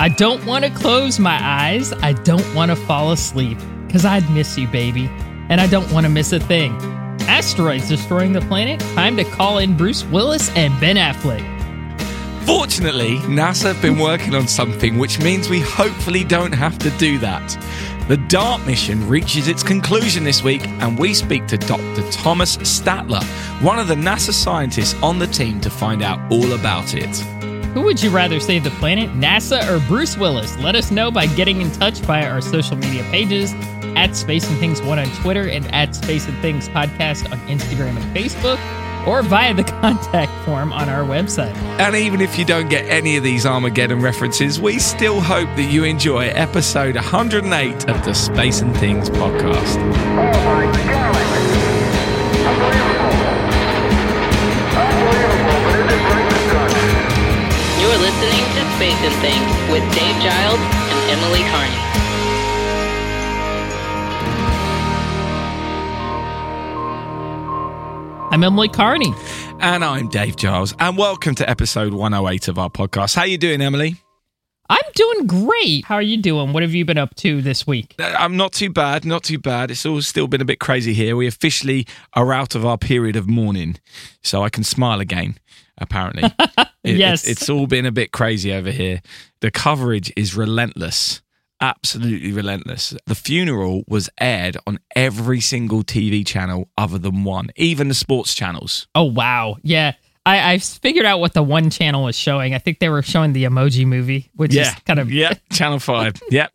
I don't want to close my eyes. I don't want to fall asleep because I'd miss you, baby. And I don't want to miss a thing. Asteroids destroying the planet. Time to call in Bruce Willis and Ben Affleck. Fortunately, NASA have been working on something which means we hopefully don't have to do that. The DART mission reaches its conclusion this week, and we speak to Dr. Thomas Statler, one of the NASA scientists on the team, to find out all about it. Who would you rather save the planet, NASA or Bruce Willis? Let us know by getting in touch via our social media pages at Space and Things One on Twitter and at Space and Things Podcast on Instagram and Facebook or via the contact form on our website. And even if you don't get any of these Armageddon references, we still hope that you enjoy episode 108 of the Space and Things podcast. Oh to Space and Things with Dave Giles and Emily Carney. I'm Emily Carney. And I'm Dave Giles, and welcome to episode 108 of our podcast. How you doing, Emily? I'm doing great. How are you doing? What have you been up to this week? Uh, I'm not too bad, not too bad. It's all still been a bit crazy here. We officially are out of our period of mourning, so I can smile again. Apparently, It- Yes. it's, it's all been a bit crazy over here. The coverage is relentless, absolutely relentless. The funeral was aired on every single TV channel other than one, even the sports channels. Oh wow, yeah. I, I figured out what the one channel was showing. I think they were showing the Emoji Movie, which is kind of yeah channel 5 yep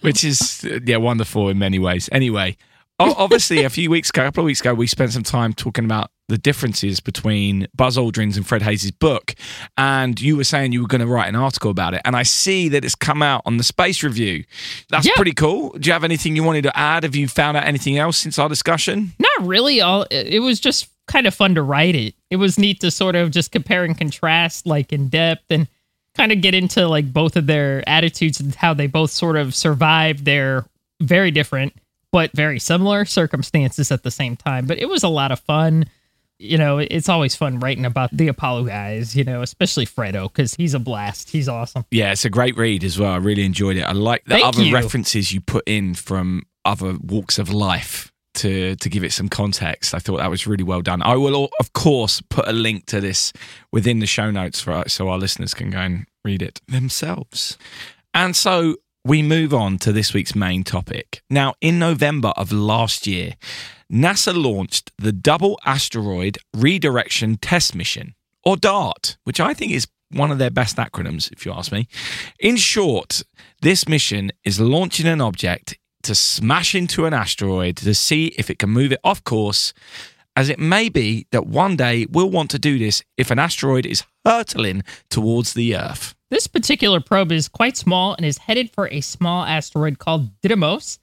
which is yeah wonderful in many ways anyway obviously a few weeks ago a couple of weeks ago we spent some time talking about the differences between buzz aldrin's and fred haise' book and you were saying you were going to write an article about it and i see that it's come out on the space review that's pretty cool do you have anything you wanted to add have you found out anything else since our discussion not really all. It it was just kind of fun to write it. It was neat to sort of just compare and contrast, like in depth, and kind of get into like both of their attitudes and how they both sort of survived their very different but very similar circumstances at the same time. But it was a lot of fun. You know, it's always fun writing about the Apollo guys, you know, especially Fredo, because he's a blast. He's awesome. Yeah, it's a great read as well. I really enjoyed it. I like the Thank other you. references you put in from other walks of life to to give it some context. I thought that was really well done. I will, of course, put a link to this within the show notes for so our listeners can go and read it themselves. And so we move on to this week's main topic. Now, in November of last year, NASA launched the Double Asteroid Redirection Test Mission, or DART, which I think is one of their best acronyms, if you ask me. In short, this mission is launching an object to smash into an asteroid to see if it can move it off course, as it may be that one day we'll want to do this if an asteroid is hurtling towards the Earth. This particular probe is quite small and is headed for a small asteroid called Didymos,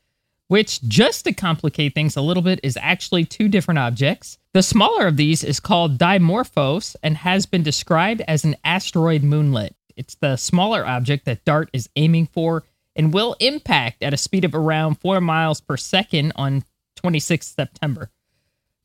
which, just to complicate things a little bit, is actually two different objects. The smaller of these is called Dimorphos and has been described as an asteroid moonlet. It's the smaller object that DART is aiming for and will impact at a speed of around 4 miles per second on 26 September.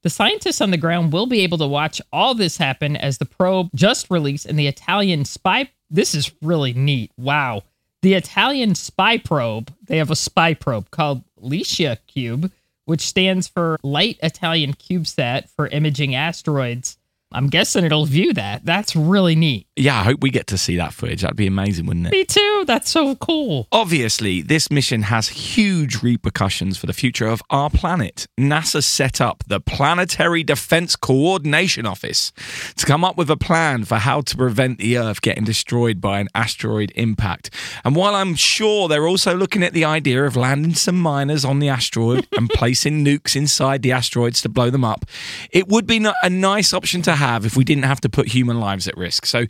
The scientists on the ground will be able to watch all this happen as the probe just released in the Italian spy. This is really neat. Wow. The Italian spy probe, they have a spy probe called LICIACube, which stands for Light Italian CubeSat for imaging asteroids. I'm guessing it'll view that. That's really neat. Yeah, I hope we get to see that footage. That'd be amazing, wouldn't it? Me too. That's so cool. Obviously, this mission has huge repercussions for the future of our planet. NASA set up the Planetary Defense Coordination Office to come up with a plan for how to prevent the Earth getting destroyed by an asteroid impact. And while I'm sure they're also looking at the idea of landing some miners on the asteroid and placing nukes inside the asteroids to blow them up, it would be a nice option to have if we didn't have to put human lives at risk. So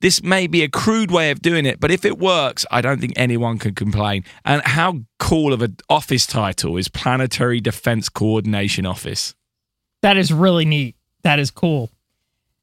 this may be a crude way of doing it, but if it works, I don't think anyone can complain. And how cool of an office title is Planetary Defense Coordination Office? That is really neat. That is cool.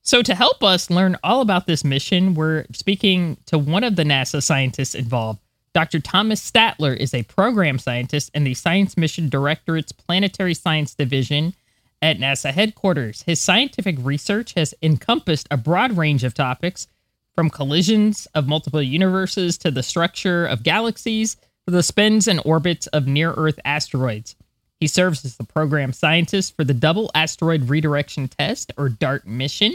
So, to help us learn all about this mission, we're speaking to one of the NASA scientists involved. Dr. Thomas Statler is a program scientist and the Science Mission Directorate's Planetary Science Division at NASA headquarters. His scientific research has encompassed a broad range of topics from collisions of multiple universes to the structure of galaxies to the spins and orbits of near Earth asteroids. He serves as the program scientist for the Double Asteroid Redirection Test, or DART mission.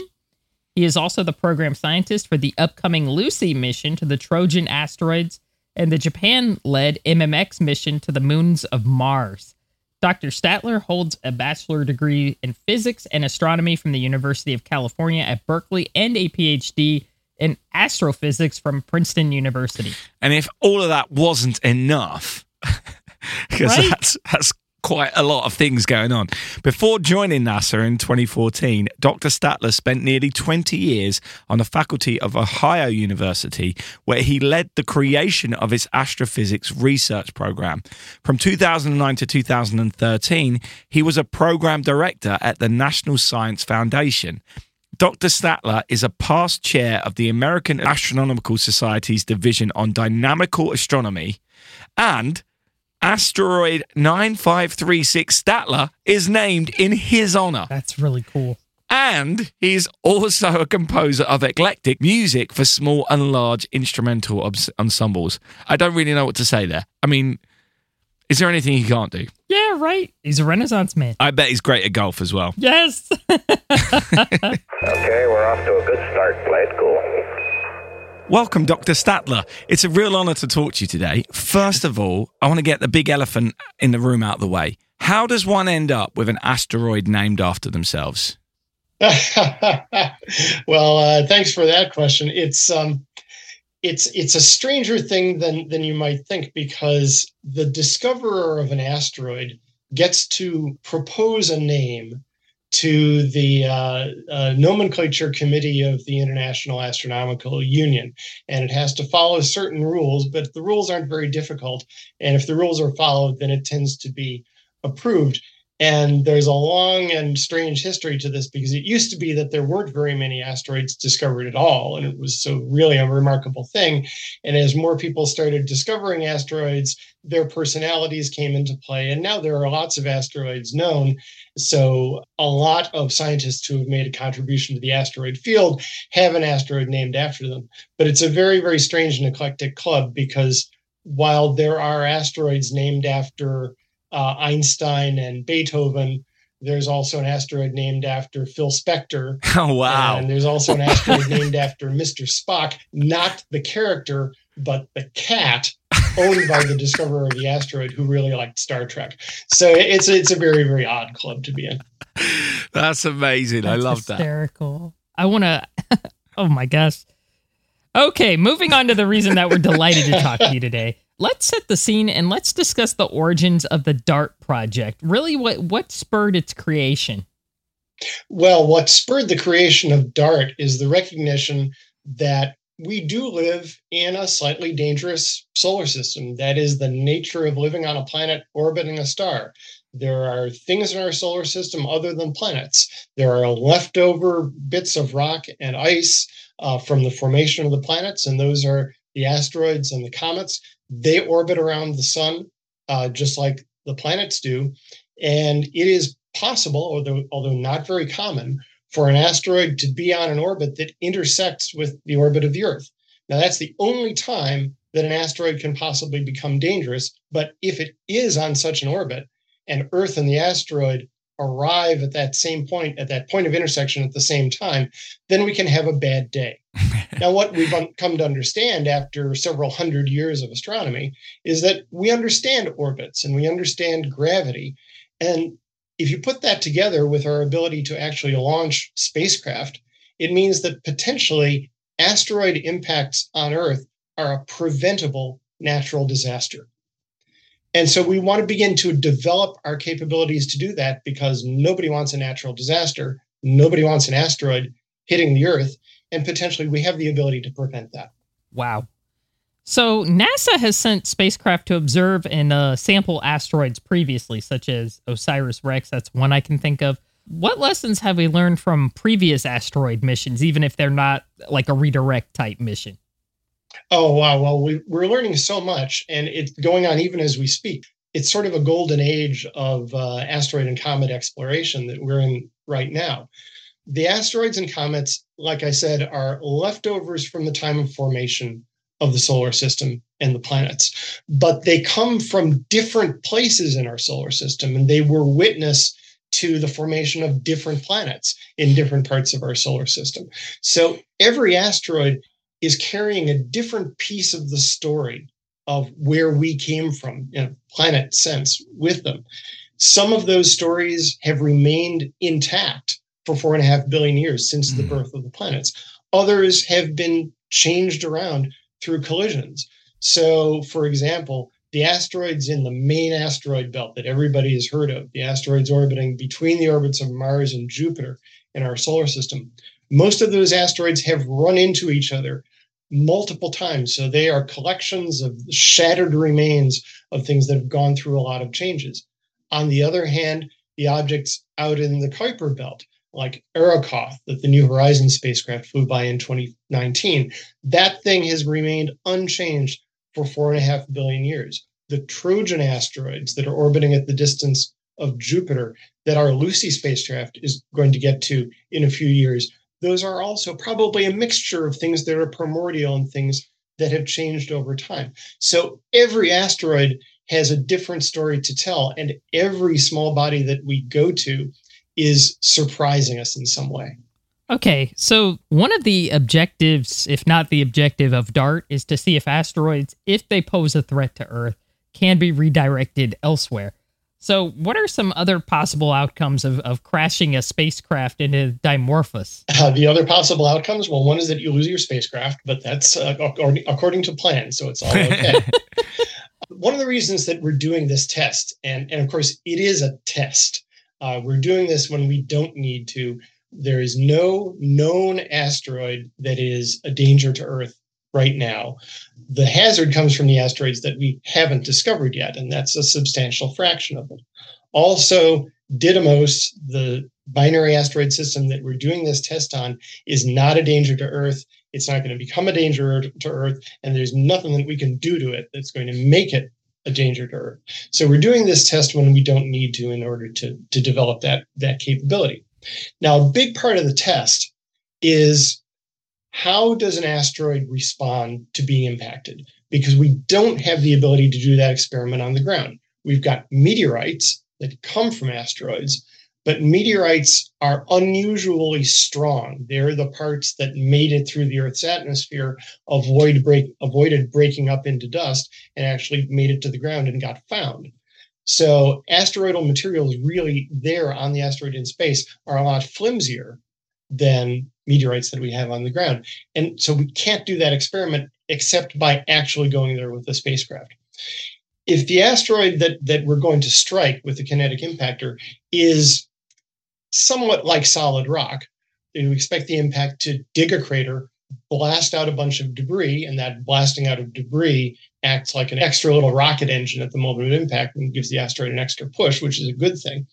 He is also the program scientist for the upcoming Lucy mission to the Trojan asteroids and the Japan led MMX mission to the moons of Mars. Dr. Statler holds a bachelor degree in physics and astronomy from the University of California at Berkeley and a PhD in astrophysics from Princeton University. And if all of that wasn't enough, because Right? that's that's quite a lot of things going on. Before joining NASA in 2014, Dr. Statler spent nearly 20 years on the faculty of Ohio University, where he led the creation of its astrophysics research program. From 2009 to 2013, he was a program director at the National Science Foundation. Dr. Statler is a past chair of the American Astronomical Society's Division on Dynamical Astronomy, and asteroid 9536 Statler is named in his honor. That's really cool. And he's also a composer of eclectic music for small and large instrumental obs- ensembles. I don't really know what to say there. I mean, is there anything he can't do? Yeah, right. He's a Renaissance man. I bet he's great at golf as well. Yes. Okay, we're off to a good start. Play it cool. Welcome, Dr. Statler. It's a real honor to talk to you today. First of all, I want to get the big elephant in the room out of the way. How does one end up with an asteroid named after themselves? well, uh, thanks for that question. It's um, it's it's a stranger thing than than you might think because the discoverer of an asteroid gets to propose a name to the uh, uh, nomenclature committee of the International Astronomical Union, and it has to follow certain rules. But the rules aren't very difficult, and if the rules are followed, then it tends to be approved. And there's a long and strange history to this because it used to be that there weren't very many asteroids discovered at all. And it was so really a remarkable thing. And as more people started discovering asteroids, their personalities came into play. And now there are lots of asteroids known. So a lot of scientists who have made a contribution to the asteroid field have an asteroid named after them. But it's a very, very strange and eclectic club because while there are asteroids named after uh, Einstein and Beethoven. There's also an asteroid named after Phil Spector. Oh, wow. And there's also an asteroid named after Mr. Spock, not the character, but the cat owned by the discoverer of the asteroid who really liked Star Trek. So it's it's a very very odd club to be in. That's amazing. I That's love that. hysterical. I want to. oh my gosh. Okay, moving on to the reason that we're delighted to talk to you today. Let's set the scene and let's discuss the origins of the DART project. Really, what what spurred its creation? Well, what spurred the creation of DART is the recognition that we do live in a slightly dangerous solar system. That is the nature of living on a planet orbiting a star. There are things in our solar system other than planets. There are leftover bits of rock and ice uh, from the formation of the planets, and those are the asteroids and the comets. They orbit around the sun uh, just like the planets do. And it is possible, although, although not very common, for an asteroid to be on an orbit that intersects with the orbit of the Earth. Now, that's the only time that an asteroid can possibly become dangerous. But if it is on such an orbit and Earth and the asteroid arrive at that same point, at that point of intersection at the same time, then we can have a bad day. now, what we've come to understand after several hundred years of astronomy is that we understand orbits and we understand gravity. And if you put that together with our ability to actually launch spacecraft, it means that potentially asteroid impacts on Earth are a preventable natural disaster. And so we want to begin to develop our capabilities to do that because nobody wants a natural disaster. Nobody wants an asteroid hitting the Earth. And potentially we have the ability to prevent that. Wow. So NASA has sent spacecraft to observe and uh, sample asteroids previously, such as OSIRIS-REx. That's one I can think of. What lessons have we learned from previous asteroid missions, even if they're not like a redirect type mission? Oh, wow. Well, we, we're learning so much, and it's going on even as we speak. It's sort of a golden age of uh, asteroid and comet exploration that we're in right now. the asteroids and comets, like I said, are leftovers from the time of formation of the solar system and the planets, but they come from different places in our solar system and they were witness to the formation of different planets in different parts of our solar system. So every asteroid is carrying a different piece of the story of where we came from in a planet sense with them. Some of those stories have remained intact for four and a half billion years since the hmm. birth of the planets. Others have been changed around through collisions. So, for example, the asteroids in the main asteroid belt that everybody has heard of, the asteroids orbiting between the orbits of Mars and Jupiter in our solar system, most of those asteroids have run into each other multiple times. So they are collections of shattered remains of things that have gone through a lot of changes. On the other hand, the objects out in the Kuiper belt, like Arrokoth, that the New Horizons spacecraft flew by in 2019, that thing has remained unchanged for four and a half billion years. The Trojan asteroids that are orbiting at the distance of Jupiter that our Lucy spacecraft is going to get to in a few years, those are also probably a mixture of things that are primordial and things that have changed over time. So every asteroid has a different story to tell, and every small body that we go to is surprising us in some way. Okay, so one of the objectives, if not the objective of DART, is to see if asteroids, if they pose a threat to Earth, can be redirected elsewhere. So, what are some other possible outcomes of, of crashing a spacecraft into Dimorphos? Uh, the other possible outcomes, well, one is that you lose your spacecraft, but that's uh, according to plan, so it's all okay. one of the reasons that we're doing this test, and, and of course, it is a test, uh, we're doing this when we don't need to there is no known asteroid that is a danger to Earth right now. The hazard comes from the asteroids that we haven't discovered yet, and that's a substantial fraction of them. Also, Didymos, the binary asteroid system that we're doing this test on, is not a danger to Earth. It's not going to become a danger to Earth, and there's nothing that we can do to it that's going to make it a danger to Earth. So we're doing this test when we don't need to in order to, to develop that, that capability. Now, a big part of the test is how does an asteroid respond to being impacted? Because we don't have the ability to do that experiment on the ground. We've got meteorites that come from asteroids, but meteorites are unusually strong. They're the parts that made it through the Earth's atmosphere, avoid break, avoided breaking up into dust, and actually made it to the ground and got found. So asteroidal materials really there on the asteroid in space are a lot flimsier than meteorites that we have on the ground. And so we can't do that experiment except by actually going there with a spacecraft. If the asteroid that, that we're going to strike with the kinetic impactor is somewhat like solid rock, You expect the impact to dig a crater, blast out a bunch of debris, and that blasting out of debris acts like an extra little rocket engine at the moment of impact and gives the asteroid an extra push, which is a good thing.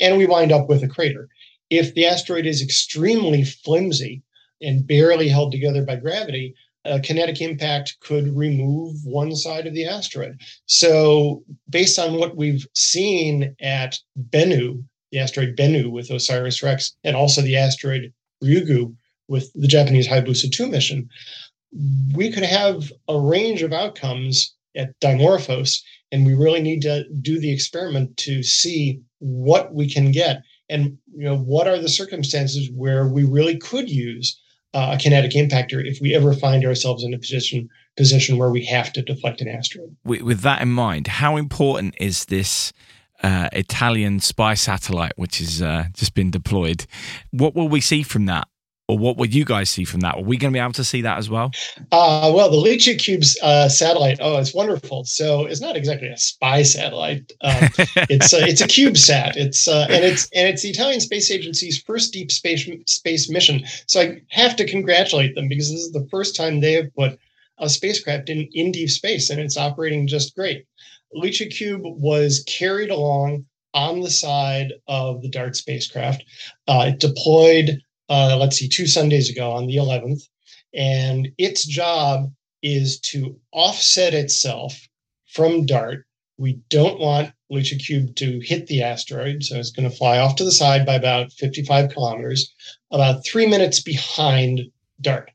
And we wind up with a crater. If the asteroid is extremely flimsy and barely held together by gravity, a kinetic impact could remove one side of the asteroid. So, based on what we've seen at Bennu, the asteroid Bennu with OSIRIS REx, and also the asteroid Ryugu with the Japanese Hayabusa 2 mission, we could have a range of outcomes at Dimorphos, and we really need to do the experiment to see what we can get and you know what are the circumstances where we really could use uh, a kinetic impactor if we ever find ourselves in a position position where we have to deflect an asteroid. With, with that in mind, how important is this uh, Italian spy satellite, which has uh, just been deployed? What will we see from that? or what would you guys see from that? Are we going to be able to see that as well? Uh, well, the LICIACube's uh, satellite, oh, it's wonderful. So it's not exactly a spy satellite. Um, it's a, it's a CubeSat. It's uh, and it's and it's the Italian Space Agency's first deep space space mission. So I have to congratulate them because this is the first time they have put a spacecraft in in deep space, and it's operating just great. LICIACube was carried along on the side of the DART spacecraft. Uh, it deployed uh, let's see, two Sundays ago on the 11th. And its job is to offset itself from DART. We don't want LICIACube to hit the asteroid. So it's going to fly off to the side by about 55 kilometers, about three minutes behind DART.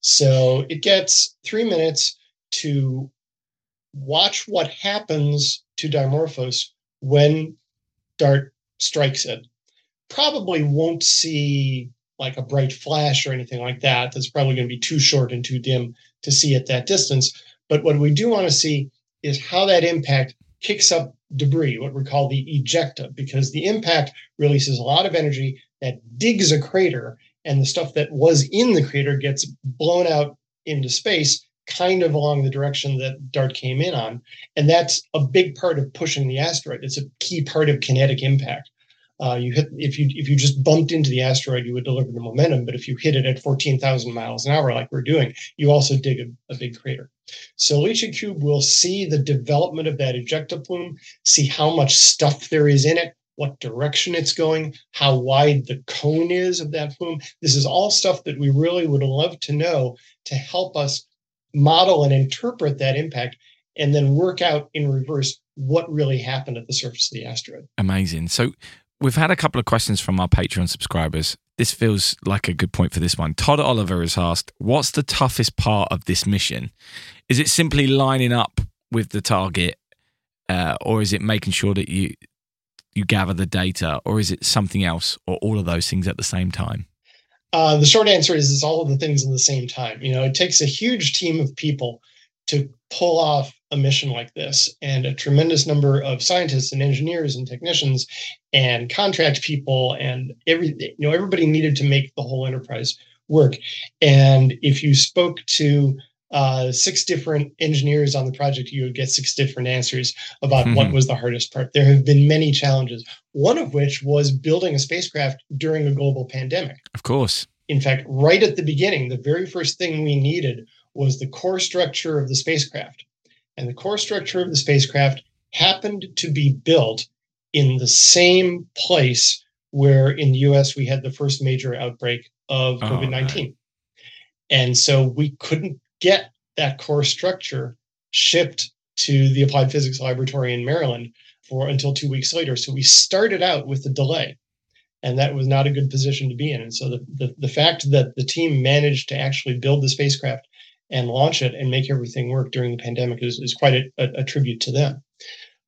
So it gets three minutes to watch what happens to Dimorphos when DART strikes it. Probably won't see like a bright flash or anything like that. That's probably going to be too short and too dim to see at that distance. But what we do want to see is how that impact kicks up debris, what we call the ejecta, because the impact releases a lot of energy that digs a crater, and the stuff that was in the crater gets blown out into space, kind of along the direction that DART came in on. And that's a big part of pushing the asteroid. It's a key part of kinetic impact. Uh, you hit if you if you just bumped into the asteroid, you would deliver the momentum. But if you hit it at 14,000 miles an hour, like we're doing, you also dig a, a big crater. So LICIACube will see the development of that ejecta plume, see how much stuff there is in it, what direction it's going, how wide the cone is of that plume. This is all stuff that we really would love to know to help us model and interpret that impact and then work out in reverse what really happened at the surface of the asteroid. Amazing. So We've had a couple of questions from our Patreon subscribers. This feels like a good point for this one. Todd Oliver has asked, What's the toughest part of this mission? Is it simply lining up with the target, uh, or is it making sure that you you gather the data, or is it something else, or all of those things at the same time? Uh, the short answer is it's all of the things at the same time. You know, it takes a huge team of people to pull off a mission like this and a tremendous number of scientists and engineers and technicians and contract people and every you know everybody needed to make the whole enterprise work and if you spoke to uh, six different engineers on the project you would get six different answers about mm-hmm. what was the hardest part there have been many challenges one of which was building a spacecraft during a global pandemic of course in fact right at the beginning the very first thing we needed was the core structure of the spacecraft and the core structure of the spacecraft happened to be built in the same place where in the US we had the first major outbreak of oh, COVID 19. Right. And so we couldn't get that core structure shipped to the Applied Physics Laboratory in Maryland for until two weeks later. So we started out with a delay. And that was not a good position to be in. And so the, the, the fact that the team managed to actually build the spacecraft and launch it and make everything work during the pandemic is, is quite a, a, a tribute to them.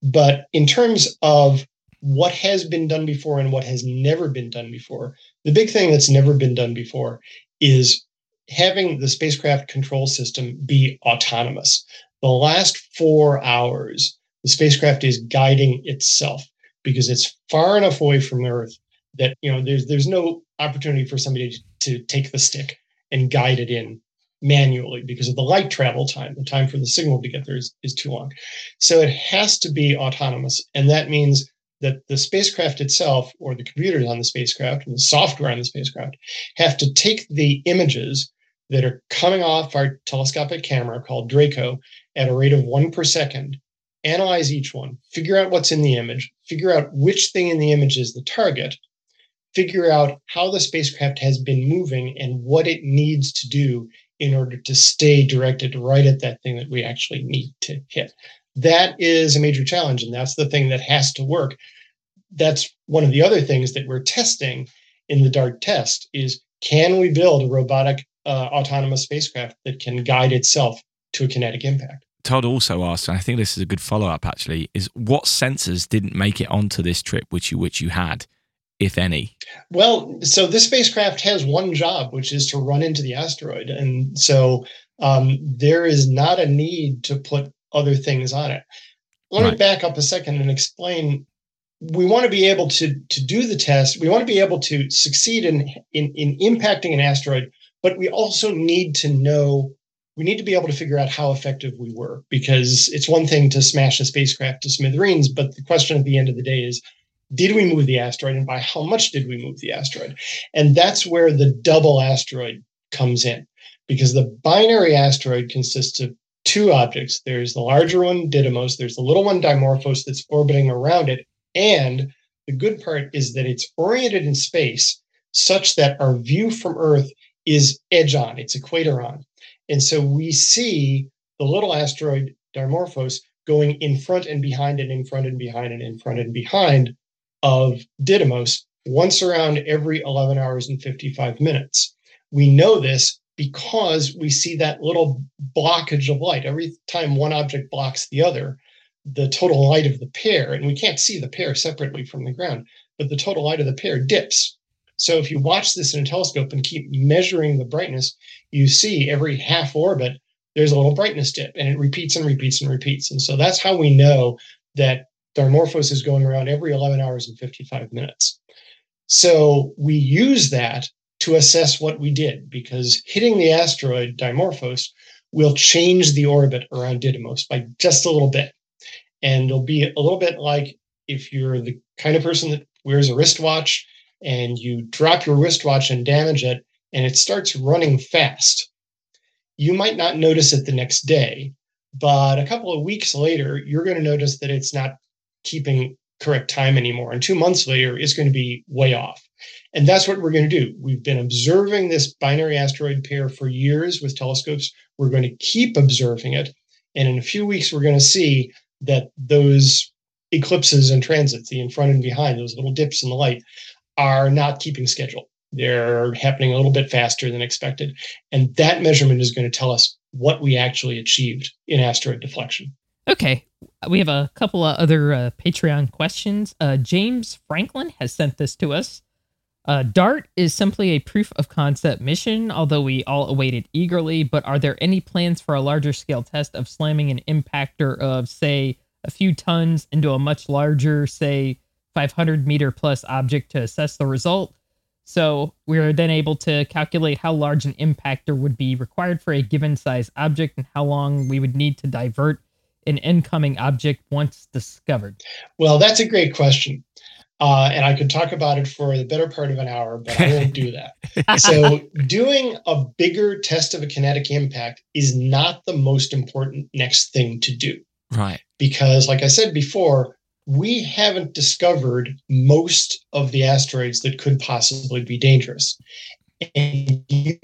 But in terms of what has been done before and what has never been done before, the big thing that's never been done before is having the spacecraft control system be autonomous. The last four hours, the spacecraft is guiding itself because it's far enough away from Earth that you know there's there's no opportunity for somebody to take the stick and guide it in manually because of the light travel time. The time for the signal to get there is, is too long. So it has to be autonomous. And that means that the spacecraft itself, or the computers on the spacecraft and the software on the spacecraft, have to take the images that are coming off our telescopic camera called Draco at a rate of one per second, analyze each one, figure out what's in the image, figure out which thing in the image is the target, figure out how the spacecraft has been moving and what it needs to do in order to stay directed right at that thing that we actually need to hit. That is a major challenge, and that's the thing that has to work. That's one of the other things that we're testing in the DART test is can we build a robotic uh, autonomous spacecraft that can guide itself to a kinetic impact? Todd also asked, and I think this is a good follow up actually, is what sensors didn't make it onto this trip which you which you had? if any? Well, so this spacecraft has one job, which is to run into the asteroid. And so um, there is not a need to put other things on it. Let right. me back up a second and explain. We want to be able to, to do the test. We want to be able to succeed in, in, in impacting an asteroid, but we also need to know we need to be able to figure out how effective we were because it's one thing to smash a spacecraft to smithereens, but the question at the end of the day is did we move the asteroid and by how much did we move the asteroid? And that's where the double asteroid comes in because the binary asteroid consists of two objects. There's the larger one, Didymos, there's the little one, Dimorphos, that's orbiting around it. And the good part is that it's oriented in space such that our view from Earth is edge on, it's equator on. And so we see the little asteroid Dimorphos going in front and behind and in front and behind and in front and behind of Didymos once around every 11 hours and 55 minutes. We know this because we see that little blockage of light. Every time one object blocks the other, the total light of the pair, and we can't see the pair separately from the ground, but the total light of the pair dips. So if you watch this in a telescope and keep measuring the brightness, you see every half orbit, there's a little brightness dip, and it repeats and repeats and repeats. And so that's how we know that Dimorphos is going around every 11 hours and 55 minutes. So we use that to assess what we did because hitting the asteroid Dimorphos will change the orbit around Didymos by just a little bit. And it'll be a little bit like if you're the kind of person that wears a wristwatch and you drop your wristwatch and damage it and it starts running fast. You might not notice it the next day, but a couple of weeks later, you're going to notice that it's not keeping correct time anymore. And two months later, it's going to be way off. And that's what we're going to do. We've been observing this binary asteroid pair for years with telescopes. We're going to keep observing it. And in a few weeks, we're going to see that those eclipses and transits, the in front and behind, those little dips in the light, are not keeping schedule. They're happening a little bit faster than expected. And that measurement is going to tell us what we actually achieved in asteroid deflection. Okay. We have a couple of other uh, Patreon questions. Uh, James Franklin has sent this to us. Uh, DART is simply a proof of concept mission, although we all await it eagerly. But are there any plans for a larger scale test of slamming an impactor of, say, a few tons into a much larger, say, 500 meter plus object to assess the result? So we're then able to calculate how large an impactor would be required for a given size object and how long we would need to divert an incoming object once discovered? Well, that's a great question. Uh, and I could talk about it for the better part of an hour, but I won't do that. so, doing a bigger test of a kinetic impact is not the most important next thing to do. Right. Because, like I said before, we haven't discovered most of the asteroids that could possibly be dangerous. And you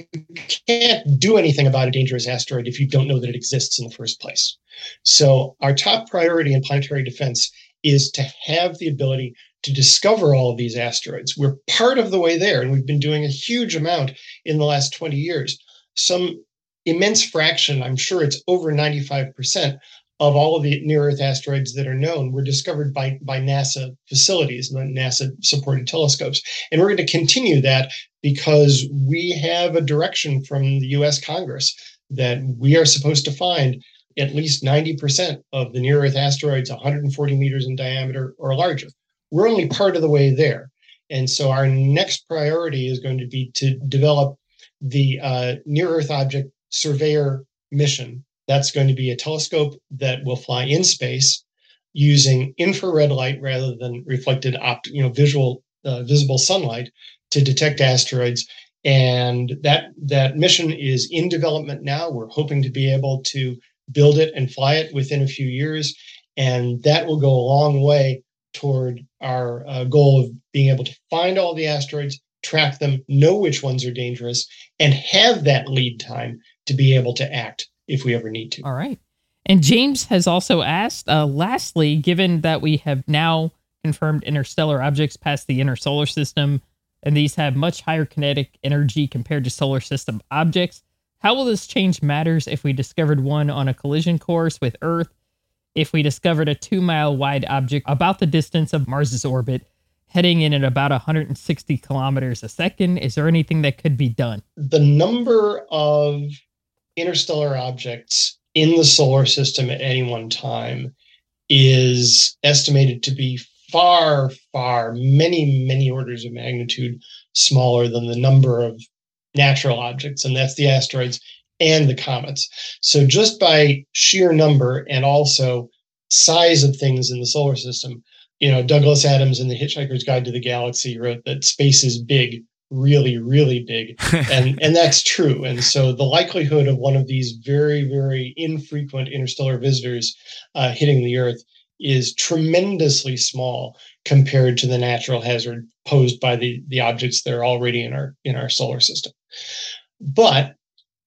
can't do anything about a dangerous asteroid if you don't know that it exists in the first place. So, our top priority in planetary defense is to have the ability to discover all of these asteroids. We're part of the way there, and we've been doing a huge amount in the last 20 years. Some immense fraction, I'm sure it's over 95%, of all of the near Earth asteroids that are known were discovered by, by NASA facilities, NASA supported telescopes. And we're going to continue that because we have a direction from the US Congress that we are supposed to find at least 90% of the near Earth asteroids 140 meters in diameter or larger. We're only part of the way there. And so our next priority is going to be to develop the uh, near Earth object surveyor mission. That's going to be a telescope that will fly in space using infrared light rather than reflected opt- you know visual uh, visible sunlight to detect asteroids. And that that mission is in development now. We're hoping to be able to build it and fly it within a few years. And that will go a long way toward our uh, goal of being able to find all the asteroids, track them, know which ones are dangerous, and have that lead time to be able to act if we ever need to. All right. And James has also asked, uh, lastly, given that we have now confirmed interstellar objects past the inner solar system, and these have much higher kinetic energy compared to solar system objects, how will this change matters if we discovered one on a collision course with Earth? If we discovered a two mile wide object about the distance of Mars's orbit, heading in at about 160 kilometers a second, is there anything that could be done? The number of interstellar objects in the solar system at any one time is estimated to be far, far, many, many orders of magnitude smaller than the number of natural objects, and that's the asteroids and the comets. So just by sheer number and also size of things in the solar system, you know, Douglas Adams in The Hitchhiker's Guide to the Galaxy wrote that space is big, really, really big. and and that's true. And so the likelihood of one of these very, very infrequent interstellar visitors uh, hitting the Earth is tremendously small compared to the natural hazard posed by the, the objects that are already in our in our solar system. But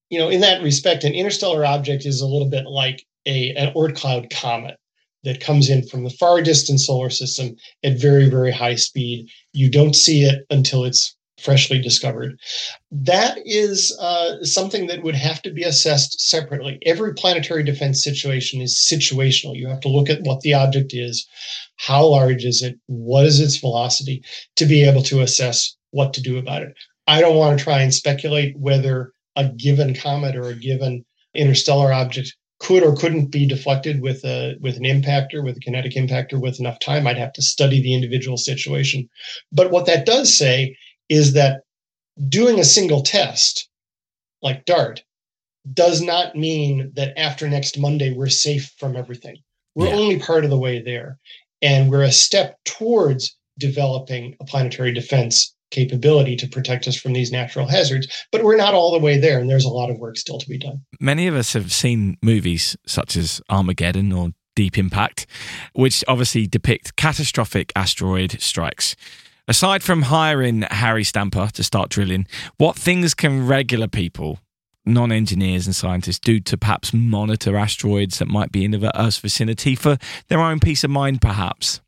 you know, in that respect, an interstellar object is a little bit like a an Oort cloud comet. that comes in from the far distant solar system at very, very high speed. You don't see it until it's freshly discovered. That is uh, something that would have to be assessed separately. Every planetary defense situation is situational. You have to look at what the object is, how large is it, what is its velocity, to be able to assess what to do about it. I don't want to try and speculate whether a given comet or a given interstellar object could or couldn't be deflected with a with an impactor with a kinetic impactor with enough time i'd have to study the individual situation but what that does say is that doing a single test like dart does not mean that after next monday we're safe from everything we're Yeah. only part of the way there and we're a step towards developing a planetary defense capability to protect us from these natural hazards but we're not all the way there and there's a lot of work still to be done Many of us have seen movies such as Armageddon or Deep Impact, which obviously depict catastrophic asteroid strikes. Aside from hiring Harry Stamper to start drilling, what things can regular people, non engineers and scientists, do to perhaps monitor asteroids that might be in the Earth's vicinity for their own peace of mind, perhaps?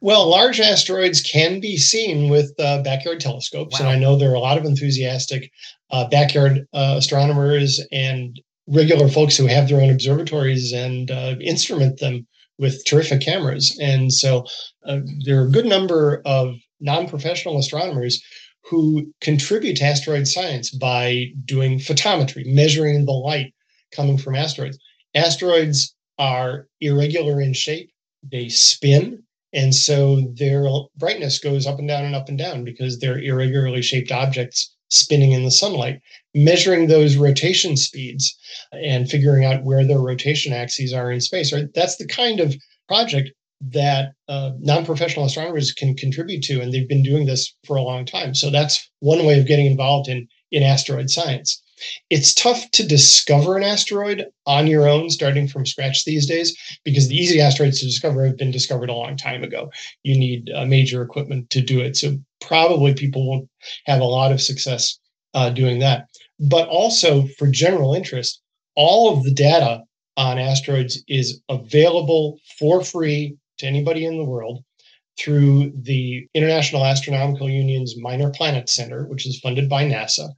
Well, large asteroids can be seen with uh, backyard telescopes, and I know there are a lot of enthusiastic uh, backyard uh, astronomers and regular folks who have their own observatories and uh, instrument them with terrific cameras. And so uh, there are a good number of non-professional astronomers who contribute to asteroid science by doing photometry, measuring the light coming from asteroids. Asteroids are irregular in shape; they spin and so their brightness goes up and down and up and down because they're irregularly shaped objects spinning in the sunlight. Measuring those rotation speeds and figuring out where their rotation axes are in space, right? That's the kind of project that uh, non-professional astronomers can contribute to, and they've been doing this for a long time. So that's one way of getting involved in in asteroid science. It's tough to discover an asteroid on your own, starting from scratch these days, because the easy asteroids to discover have been discovered a long time ago. You need uh, major equipment to do it. So, probably people won't have a lot of success uh, doing that. But also, for general interest, all of the data on asteroids is available for free to anybody in the world through the International Astronomical Union's Minor Planet Center, which is funded by NASA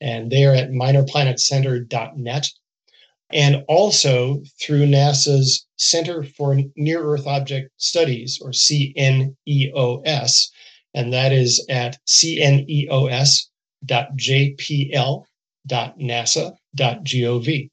and they are at minorplanetcenter.net. And also through NASA's Center for Near Earth Object Studies, or CNEOS, and that is at cneos.jpl.nasa.gov.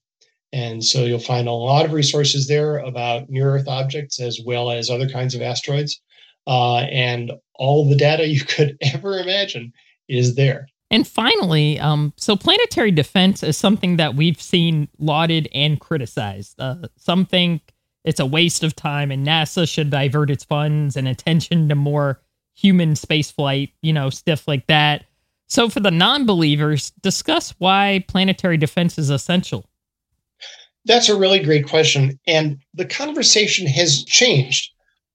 And so you'll find a lot of resources there about near Earth objects as well as other kinds of asteroids. Uh, and all the data you could ever imagine is there. And finally, um, so planetary defense is something that we've seen lauded and criticized. Uh, some think it's a waste of time and NASA should divert its funds and attention to more human spaceflight, you know, stuff like that. So, for the non believers, discuss why planetary defense is essential. That's a really great question. And the conversation has changed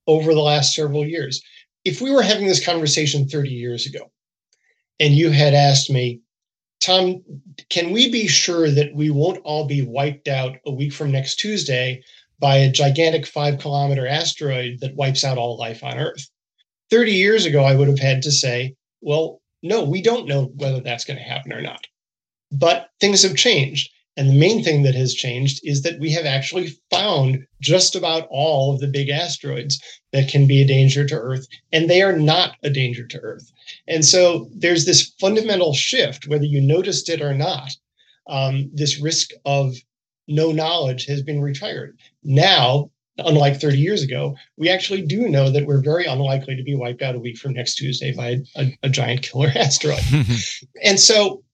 over the last several years. If we were having this conversation 30 years ago, and you had asked me, Tom, can we be sure that we won't all be wiped out a week from next Tuesday by a gigantic five kilometer asteroid that wipes out all life on Earth? 30 years ago, I would have had to say, well, no, we don't know whether that's going to happen or not. But things have changed. And the main thing that has changed is that we have actually found just about all of the big asteroids that can be a danger to Earth, and they are not a danger to Earth. And so there's this fundamental shift, whether you noticed it or not. Um, this risk of no knowledge has been retired. Now, unlike 30 years ago, we actually do know that we're very unlikely to be wiped out a week from next Tuesday by a, a giant killer asteroid. and so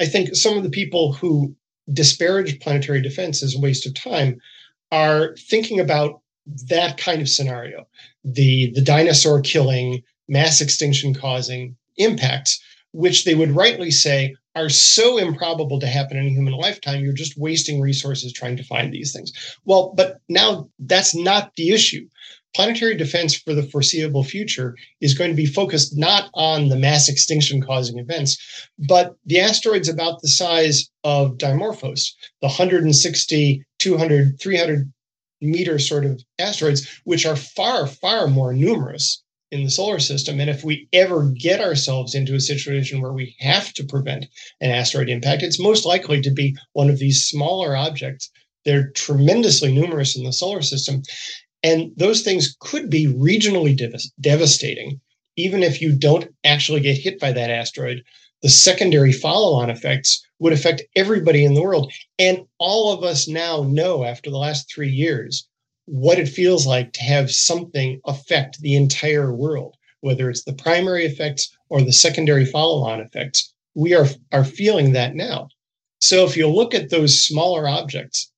I think some of the people who disparage planetary defense as a waste of time are thinking about that kind of scenario. The the dinosaur killing mass extinction causing impacts which they would rightly say are so improbable to happen in a human lifetime you're just wasting resources trying to find these things. Well but now that's not the issue planetary defense for the foreseeable future is going to be focused not on the mass extinction causing events, but the asteroids about the size of Dimorphos, the 160, 200, 300 meter sort of asteroids, which are far, far more numerous in the solar system. And if we ever get ourselves into a situation where we have to prevent an asteroid impact, it's most likely to be one of these smaller objects. They're tremendously numerous in the solar system. And those things could be regionally dev- devastating. Even if you don't actually get hit by that asteroid, the secondary follow on effects would affect everybody in the world. And all of us now know after the last three years what it feels like to have something affect the entire world, whether it's the primary effects or the secondary follow on effects. We are, are feeling that now. So if you look at those smaller objects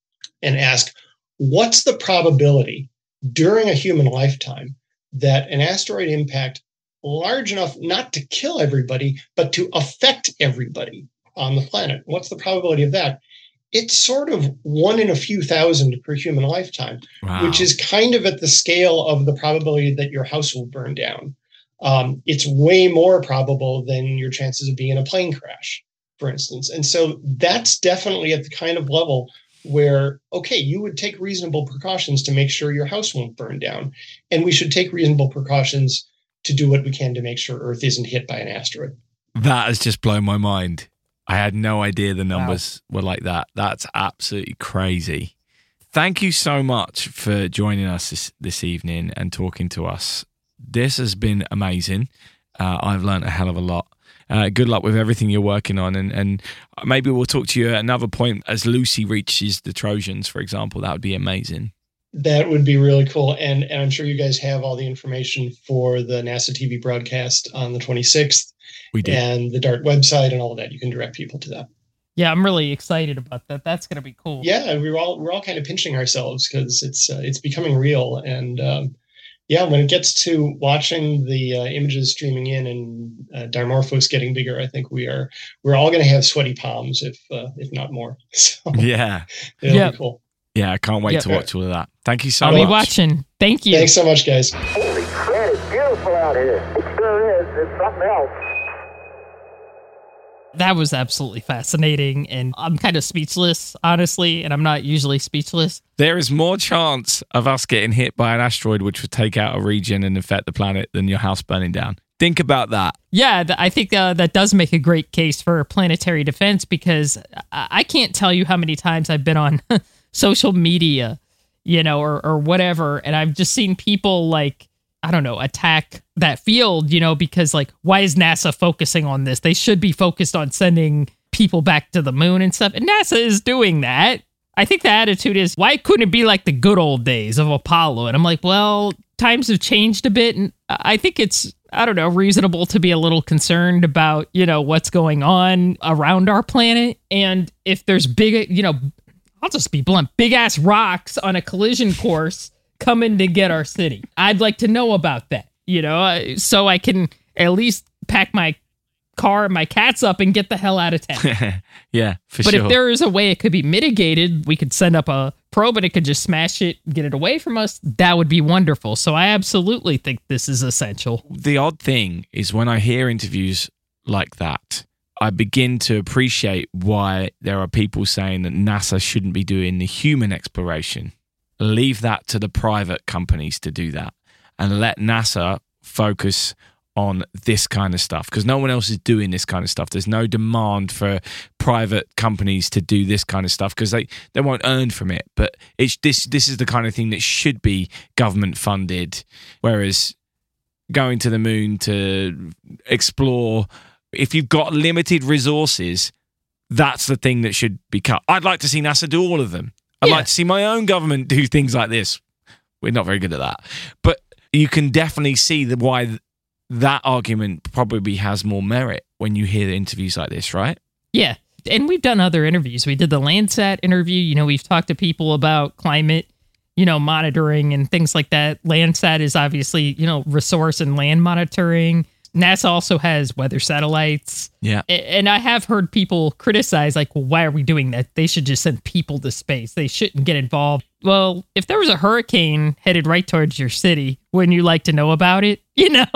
and ask, what's the probability during a human lifetime that an asteroid impact large enough not to kill everybody, but to affect everybody on the planet? What's the probability of that? it's sort of one in a few thousand per human lifetime, wow. which is kind of at the scale of the probability that your house will burn down. Um, it's way more probable than your chances of being in a plane crash, for instance. And so that's definitely at the kind of level where, okay, you would take reasonable precautions to make sure your house won't burn down. And we should take reasonable precautions to do what we can to make sure Earth isn't hit by an asteroid. That has just blown my mind. I had no idea the numbers wow. were like that. That's absolutely crazy. Thank you so much for joining us this, this evening and talking to us. This has been amazing. Uh, I've learned a hell of a lot. Uh, good luck with everything you're working on, and, and maybe we'll talk to you at another point as Lucy reaches the Trojans, for example. That would be amazing. That would be really cool, and and I'm sure you guys have all the information for the NASA TV broadcast on the 26th. We did. And the DART website and all of that. You can direct people to that. Yeah, I'm really excited about that. That's going to be cool. Yeah, we're all we're all kind of pinching ourselves because it's uh, it's becoming real. And um, yeah, when it gets to watching the uh, images streaming in and uh, Dimorphos getting bigger, I think we are we're all going to have sweaty palms, if uh, if not more. So, yeah, it'll yep. be cool. Yeah, I can't wait yep. to watch all of that. Thank you so I'll much. I'll be watching. Thank you. Thanks so much, guys. Holy crap! It's beautiful out here. It sure is. It's something else that was absolutely fascinating and i'm kind of speechless honestly and i'm not usually speechless. There is more chance of us getting hit by an asteroid which would take out a region and affect the planet than your house burning down. Think about that. Yeah i think uh, that does make a great case for planetary defense because i can't tell you how many times i've been on social media you know or, or whatever and i've just seen people like I don't know, attack that field, you know, because like, why is NASA focusing on this? They should be focused on sending people back to the moon and stuff. And NASA is doing that. I think the attitude is, why couldn't it be like the good old days of Apollo? And I'm like, well, times have changed a bit. And I think it's, I don't know, reasonable to be a little concerned about, you know, what's going on around our planet. And if there's big, you know, I'll just be blunt, big ass rocks on a collision course coming to get our city. I'd like to know about that, you know, uh, so I can at least pack my car and my cats up and get the hell out of town. yeah, for but sure. if there is a way it could be mitigated, we could send up a probe and it could just smash it, get it away from us. That would be wonderful. So I absolutely think this is essential. The odd thing is when I hear interviews like that, I begin to appreciate why there are people saying that NASA shouldn't be doing the human exploration leave that to the private companies to do that and let NASA focus on this kind of stuff because no one else is doing this kind of stuff. There's no demand for private companies to do this kind of stuff because they, they won't earn from it. But it's this this is the kind of thing that should be government funded. Whereas going to the moon to explore, if you've got limited resources, that's the thing that should be cut. I'd like to see NASA do all of them. I'd yeah. like to see my own government do things like this. We're not very good at that. But you can definitely see the, why that argument probably has more merit when you hear the interviews like this, right? Yeah. And we've done other interviews. We did the Landsat interview. You know, we've talked to people about climate, you know, monitoring and things like that. Landsat is obviously, you know, resource and land monitoring. NASA also has weather satellites. Yeah. And I have heard people criticize, like, well, why are we doing that? They should just send people to space. They shouldn't get involved. Well, if there was a hurricane headed right towards your city, wouldn't you like to know about it? You know,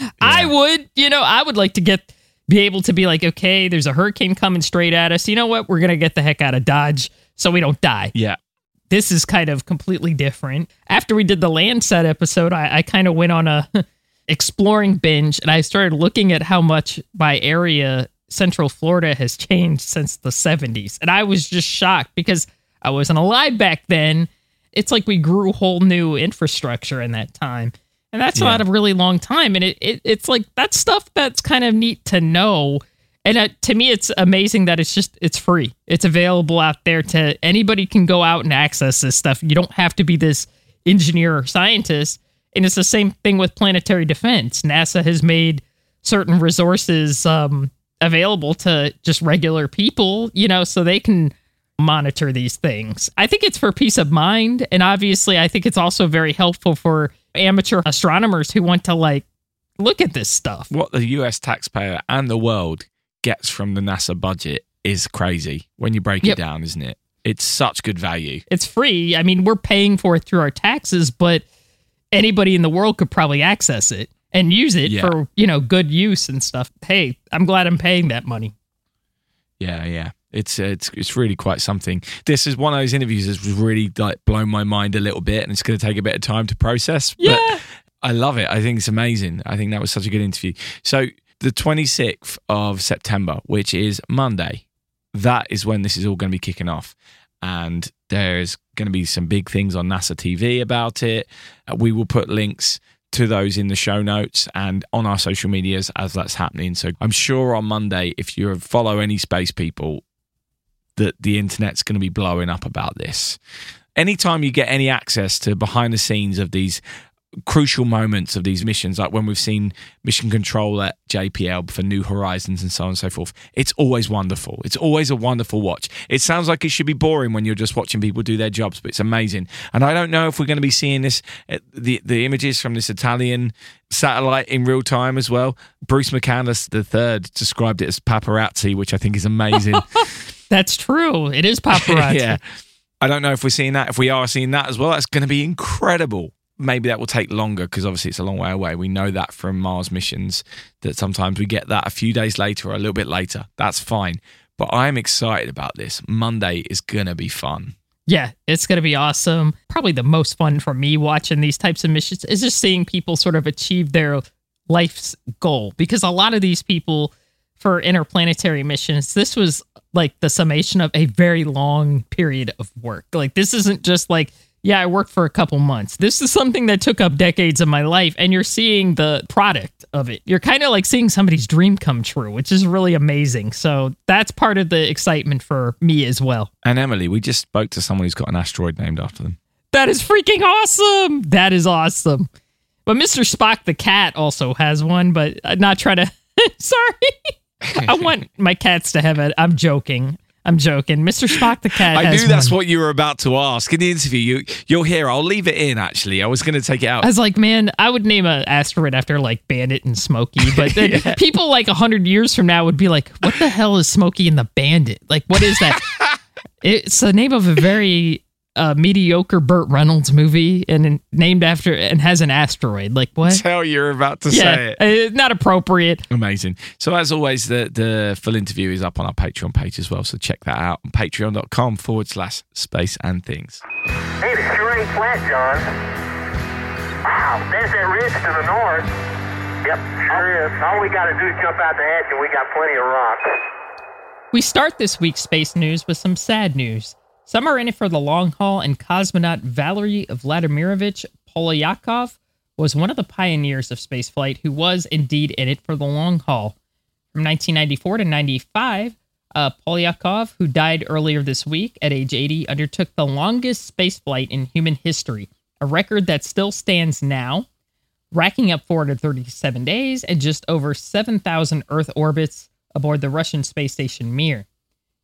yeah. I would, you know, I would like to get, be able to be like, okay, there's a hurricane coming straight at us. You know what? We're going to get the heck out of Dodge so we don't die. Yeah. this is kind of completely different. After we did the Landsat episode, I, I kind of went on a exploring binge and I started looking at how much my area, Central Florida, has changed since the 70s. And I was just shocked because I wasn't alive back then. It's like we grew whole new infrastructure in that time. And that's Yeah. not a really long time. And it, it it's like that's stuff that's kind of neat to know. And uh, to me, it's amazing that it's just it's free. It's available out there to anybody can go out and access this stuff. You don't have to be this engineer or scientist. And it's the same thing with planetary defense. NASA has made certain resources um, available to just regular people, you know, so they can monitor these things. I think it's for peace of mind. And obviously, I think it's also very helpful for amateur astronomers who want to like look at this stuff. What the US taxpayer and the world gets from the NASA budget is crazy when you break Yep. it down, isn't it? It's such good value. It's free. I mean, we're paying for it through our taxes, but anybody in the world could probably access it and use it Yeah. for, you know, good use and stuff. Hey, I'm glad I'm paying that money. Yeah, yeah. It's uh, it's it's really quite something. This is one of those interviews that's really like blown my mind a little bit, and it's going to take a bit of time to process. but Yeah. I love it. I think it's amazing. I think that was such a good interview. So the 26th of September, which is Monday, that is when this is all going to be kicking off. And there's going to be some big things on NASA TV about it. Uh, we will put links to those in the show notes and on our social medias as that's happening. So I'm sure on Monday, if you follow any space people, that the internet's going to be blowing up about this. Anytime you get any access to behind the scenes of these crucial moments of these missions, like when we've seen mission control at JPL for New Horizons and so on and so forth, it's always wonderful. It's always a wonderful watch. It sounds like it should be boring when you're just watching people do their jobs, but it's amazing. And I don't know if we're going to be seeing this, uh, the the images from this Italian satellite in real time as well. Bruce McCandless III described it as paparazzi, which I think is amazing. That's true. It is paparazzi. yeah. I don't know if we're seeing that. If we are seeing that as well, that's going to be incredible. Maybe that will take longer because obviously it's a long way away. We know that from Mars missions that sometimes we get that a few days later or a little bit later. That's fine. But I'm excited about this. Monday is going to be fun. Yeah, it's going to be awesome. Probably the most fun for me watching these types of missions is just seeing people sort of achieve their life's goal. Because a lot of these people for interplanetary missions, this was like the summation of a very long period of work. Like, this isn't just like, yeah, I worked for a couple months. This is something that took up decades of my life, and you're seeing the product of it. You're kind of like seeing somebody's dream come true, which is really amazing. So, that's part of the excitement for me as well. And Emily, we just spoke to someone who's got an asteroid named after them. That is freaking awesome. That is awesome. But Mr. Spock the cat also has one, but I'm not trying to. Sorry. I want my cats to have it. I'm joking. I'm joking. Mr. Spock the cat. I knew that's what you were about to ask in the interview. You, you'll hear. I'll leave it in. Actually, I was going to take it out. I was like, man, I would name an asteroid after like Bandit and Smokey, but then people like a hundred years from now would be like, "What the hell is Smokey and the Bandit? Like, what is that?" it's the name of a very uh, mediocre Burt Reynolds movie, and named after and has an asteroid. Like what? Tell you're about to say Yeah, it. uh, not appropriate. Amazing. So as always, the the full interview is up on our Patreon page as well. So check that out on patreon.com forward slash space and things. Hey, it sure ain't flat, John. Wow, there's that ridge to the north. Yep, sure is. All we got to do is jump out the hatch and we got plenty of rock. We start this week's space news with some sad news. Some are in it for the long haul, and cosmonaut Valery Vladimirovich Polyakov was one of the pioneers of spaceflight who was indeed in it for the long haul. From 1994 to 95, uh, Polyakov, who died earlier this week at age 80, undertook the longest spaceflight in human history, a record that still stands now, racking up 437 days and just over 7,000 Earth orbits aboard the Russian space station Mir.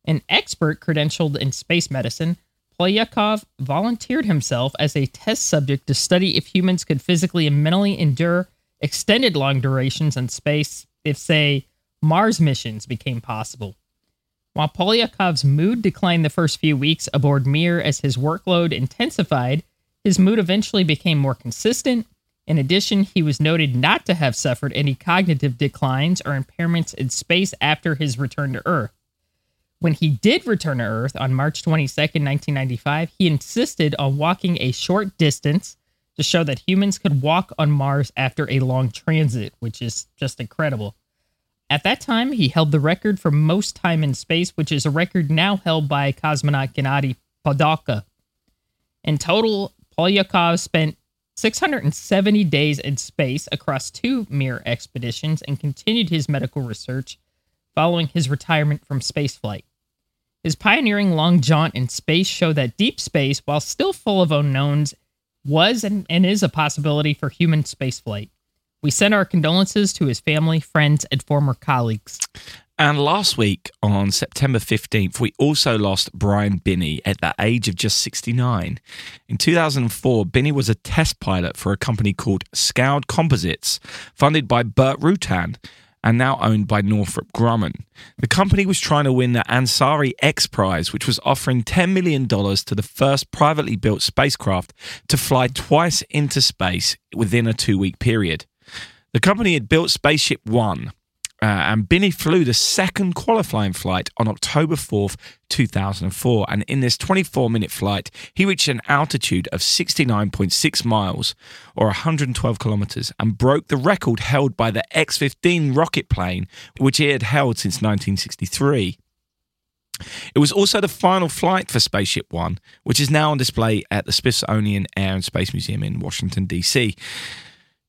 An expert credentialed in space medicine, Polyakov volunteered himself as a test subject to study if humans could physically and mentally endure extended long durations in space if, say, Mars missions became possible. While Polyakov's mood declined the first few weeks aboard Mir as his workload intensified, his mood eventually became more consistent. In addition, he was noted not to have suffered any cognitive declines or impairments in space after his return to Earth. When he did return to Earth on March 22nd, 1995, he insisted on walking a short distance to show that humans could walk on Mars after a long transit, which is just incredible. At that time, he held the record for most time in space, which is a record now held by cosmonaut Gennady Padalka. In total, Polyakov spent 670 days in space across two Mir expeditions and continued his medical research following his retirement from spaceflight. His pioneering long jaunt in space showed that deep space, while still full of unknowns, was and, and is a possibility for human spaceflight. We send our condolences to his family, friends, and former colleagues. And last week, on September 15th, we also lost Brian Binnie at the age of just 69. In 2004, Binnie was a test pilot for a company called Scaled Composites, funded by Burt Rutan and now owned by Northrop Grumman. The company was trying to win the Ansari X Prize, which was offering $10 million to the first privately built spacecraft to fly twice into space within a two week period. The company had built Spaceship One, uh, and Binnie flew the second qualifying flight on October 4th, 2004. And in this 24 minute flight, he reached an altitude of 69.6 miles or 112 kilometers and broke the record held by the X 15 rocket plane, which he had held since 1963. It was also the final flight for Spaceship One, which is now on display at the Smithsonian Air and Space Museum in Washington, D.C.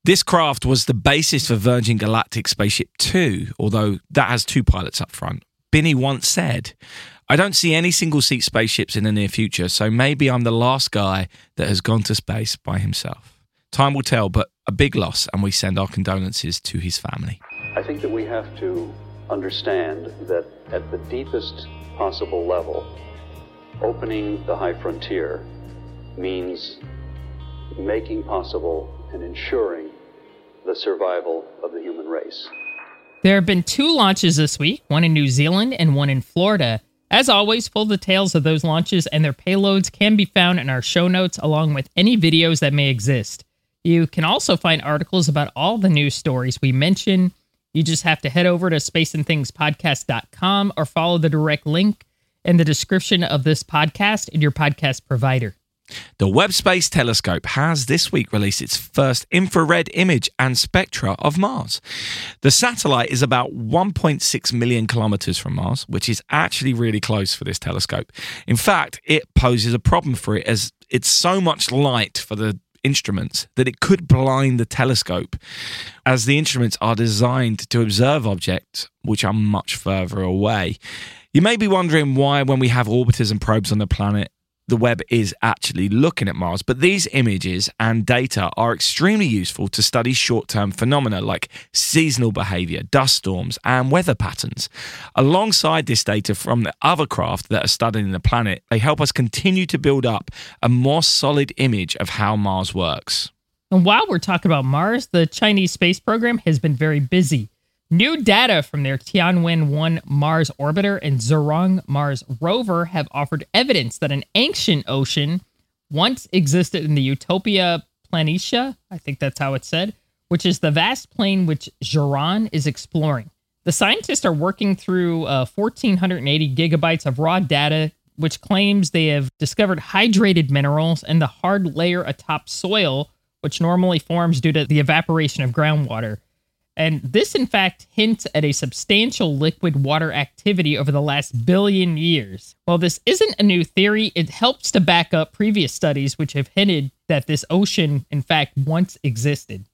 This craft was the basis for Virgin Galactic Spaceship Two, although that has two pilots up front. Binnie once said, I don't see any single seat spaceships in the near future, so maybe I'm the last guy that has gone to space by himself. Time will tell, but a big loss, and we send our condolences to his family. I think that we have to understand that at the deepest possible level, opening the high frontier means making possible and ensuring the survival of the human race. There have been two launches this week, one in New Zealand and one in Florida. As always, full details of those launches and their payloads can be found in our show notes along with any videos that may exist. You can also find articles about all the news stories we mention. You just have to head over to spaceandthingspodcast.com or follow the direct link in the description of this podcast in your podcast provider. The Webb Space Telescope has this week released its first infrared image and spectra of Mars. The satellite is about 1.6 million kilometers from Mars, which is actually really close for this telescope. In fact, it poses a problem for it as it's so much light for the instruments that it could blind the telescope, as the instruments are designed to observe objects which are much further away. You may be wondering why, when we have orbiters and probes on the planet, the Webb is actually looking at Mars, but these images and data are extremely useful to study short term phenomena like seasonal behavior, dust storms, and weather patterns. Alongside this data from the other craft that are studying the planet, they help us continue to build up a more solid image of how Mars works. And while we're talking about Mars, the Chinese space program has been very busy. New data from their Tianwen 1 Mars orbiter and Zhurong Mars rover have offered evidence that an ancient ocean once existed in the Utopia Planitia, I think that's how it's said, which is the vast plain which Zhurong is exploring. The scientists are working through uh, 1,480 gigabytes of raw data, which claims they have discovered hydrated minerals in the hard layer atop soil, which normally forms due to the evaporation of groundwater. And this, in fact, hints at a substantial liquid water activity over the last billion years. While this isn't a new theory, it helps to back up previous studies which have hinted that this ocean, in fact, once existed.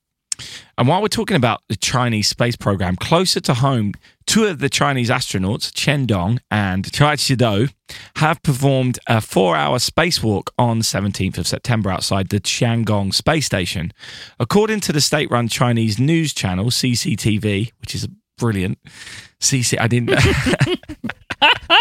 And while we're talking about the Chinese space program, closer to home, two of the Chinese astronauts, Chen Dong and Chai Chidou, have performed a four hour spacewalk on 17th of September outside the Tiangong space station. According to the state run Chinese news channel, CCTV, which is brilliant, CC, I didn't.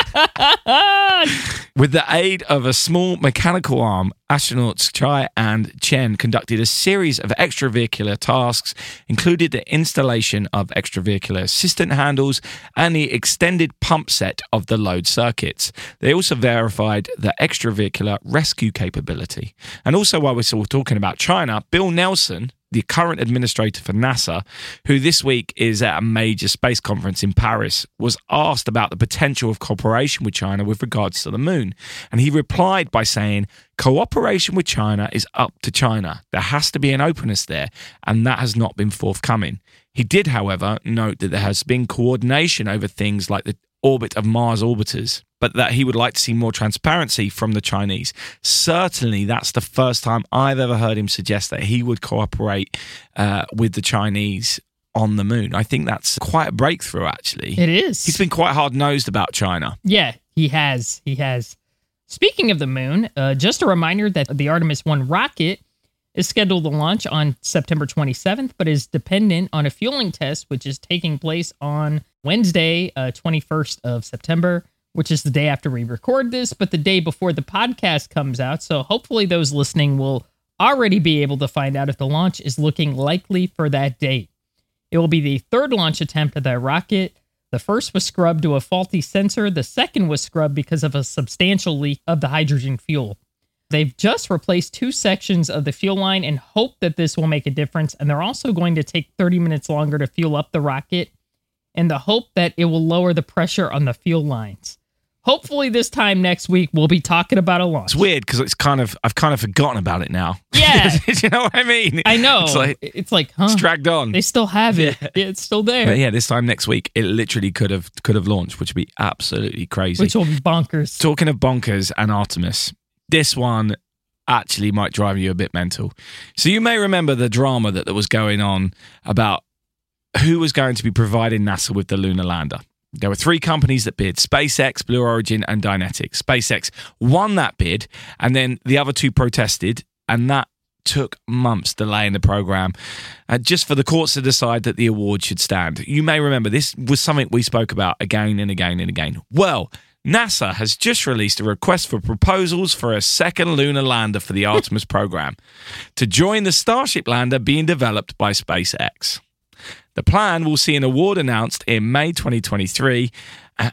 With the aid of a small mechanical arm, astronauts Chai and Chen conducted a series of extravehicular tasks, including the installation of extravehicular assistant handles and the extended pump set of the load circuits. They also verified the extravehicular rescue capability. And also, while we're still talking about China, Bill Nelson, the current administrator for NASA, who this week is at a major space conference in Paris, was asked about the potential of cooperation with China with regards to the moon. And he replied by saying, Cooperation with China is up to China. There has to be an openness there, and that has not been forthcoming. He did, however, note that there has been coordination over things like the orbit of Mars orbiters, but that he would like to see more transparency from the Chinese. Certainly, that's the first time I've ever heard him suggest that he would cooperate uh, with the Chinese on the moon. I think that's quite a breakthrough, actually. It is. He's been quite hard nosed about China. Yeah, he has. He has. Speaking of the moon, uh, just a reminder that the Artemis 1 rocket is scheduled to launch on September 27th, but is dependent on a fueling test, which is taking place on Wednesday, uh, 21st of September, which is the day after we record this, but the day before the podcast comes out. So hopefully, those listening will already be able to find out if the launch is looking likely for that date. It will be the third launch attempt of that rocket. The first was scrubbed to a faulty sensor, the second was scrubbed because of a substantial leak of the hydrogen fuel. They've just replaced two sections of the fuel line and hope that this will make a difference. And they're also going to take 30 minutes longer to fuel up the rocket in the hope that it will lower the pressure on the fuel lines. Hopefully, this time next week, we'll be talking about a launch. It's weird because it's kind of, I've kind of forgotten about it now. Yeah. You know what I mean? I know. It's like, it's like, huh? it's dragged on. They still have it. Yeah. It's still there. But yeah, this time next week, it literally could have could have launched, which would be absolutely crazy. Which will be bonkers. Talking of bonkers and Artemis, this one actually might drive you a bit mental. So you may remember the drama that, that was going on about who was going to be providing NASA with the lunar lander. There were three companies that bid SpaceX, Blue Origin, and Dynetics. SpaceX won that bid, and then the other two protested, and that took months delaying the program uh, just for the courts to decide that the award should stand. You may remember this was something we spoke about again and again and again. Well, NASA has just released a request for proposals for a second lunar lander for the Artemis program to join the Starship lander being developed by SpaceX. The plan will see an award announced in May 2023,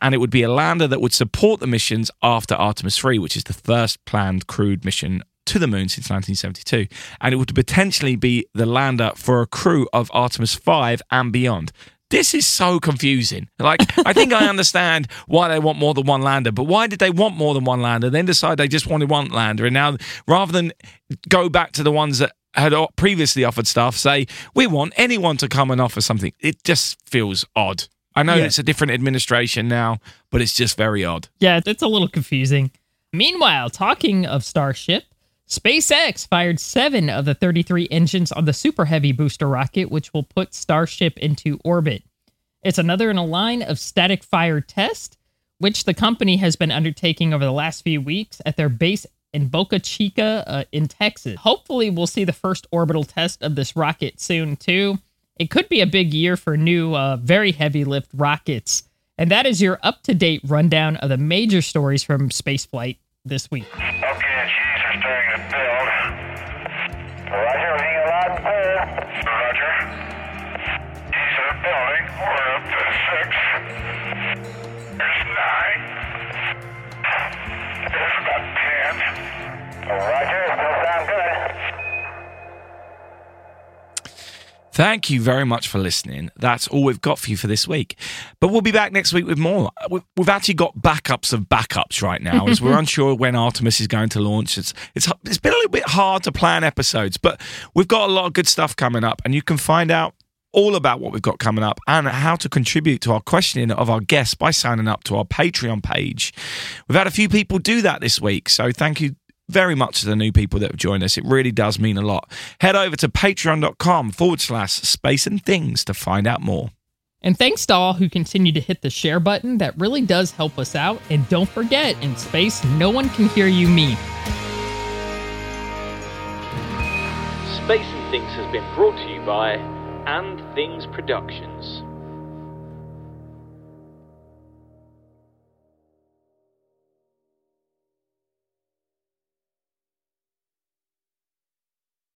and it would be a lander that would support the missions after Artemis 3, which is the first planned crewed mission to the moon since 1972. And it would potentially be the lander for a crew of Artemis 5 and beyond. This is so confusing. Like, I think I understand why they want more than one lander, but why did they want more than one lander? Then decide they just wanted one lander. And now, rather than go back to the ones that had previously offered stuff, say, we want anyone to come and offer something. It just feels odd. I know Yeah. it's a different administration now, but it's just very odd. Yeah, it's a little confusing. Meanwhile, talking of Starship, SpaceX fired seven of the 33 engines on the Super Heavy booster rocket, which will put Starship into orbit. It's another in a line of static fire tests, which the company has been undertaking over the last few weeks at their base in Boca Chica uh, in Texas. Hopefully, we'll see the first orbital test of this rocket soon, too. It could be a big year for new, uh, very heavy lift rockets. And that is your up to date rundown of the major stories from spaceflight this week. Thank you very much for listening. That's all we've got for you for this week. But we'll be back next week with more. We- We've actually got backups of backups right now as we're unsure when Artemis is going to launch. It's, it's, it's been a little bit hard to plan episodes, but we've got a lot of good stuff coming up, and you can find out all about what we've got coming up and how to contribute to our questioning of our guests by signing up to our Patreon page. We've had a few people do that this week, so thank you very much to the new people that have joined us. It really does mean a lot. Head over to patreon.com forward slash space and things to find out more. And thanks to all who continue to hit the share button. That really does help us out. And don't forget, in space, no one can hear you me. Space and Things has been brought to you by And Things Productions.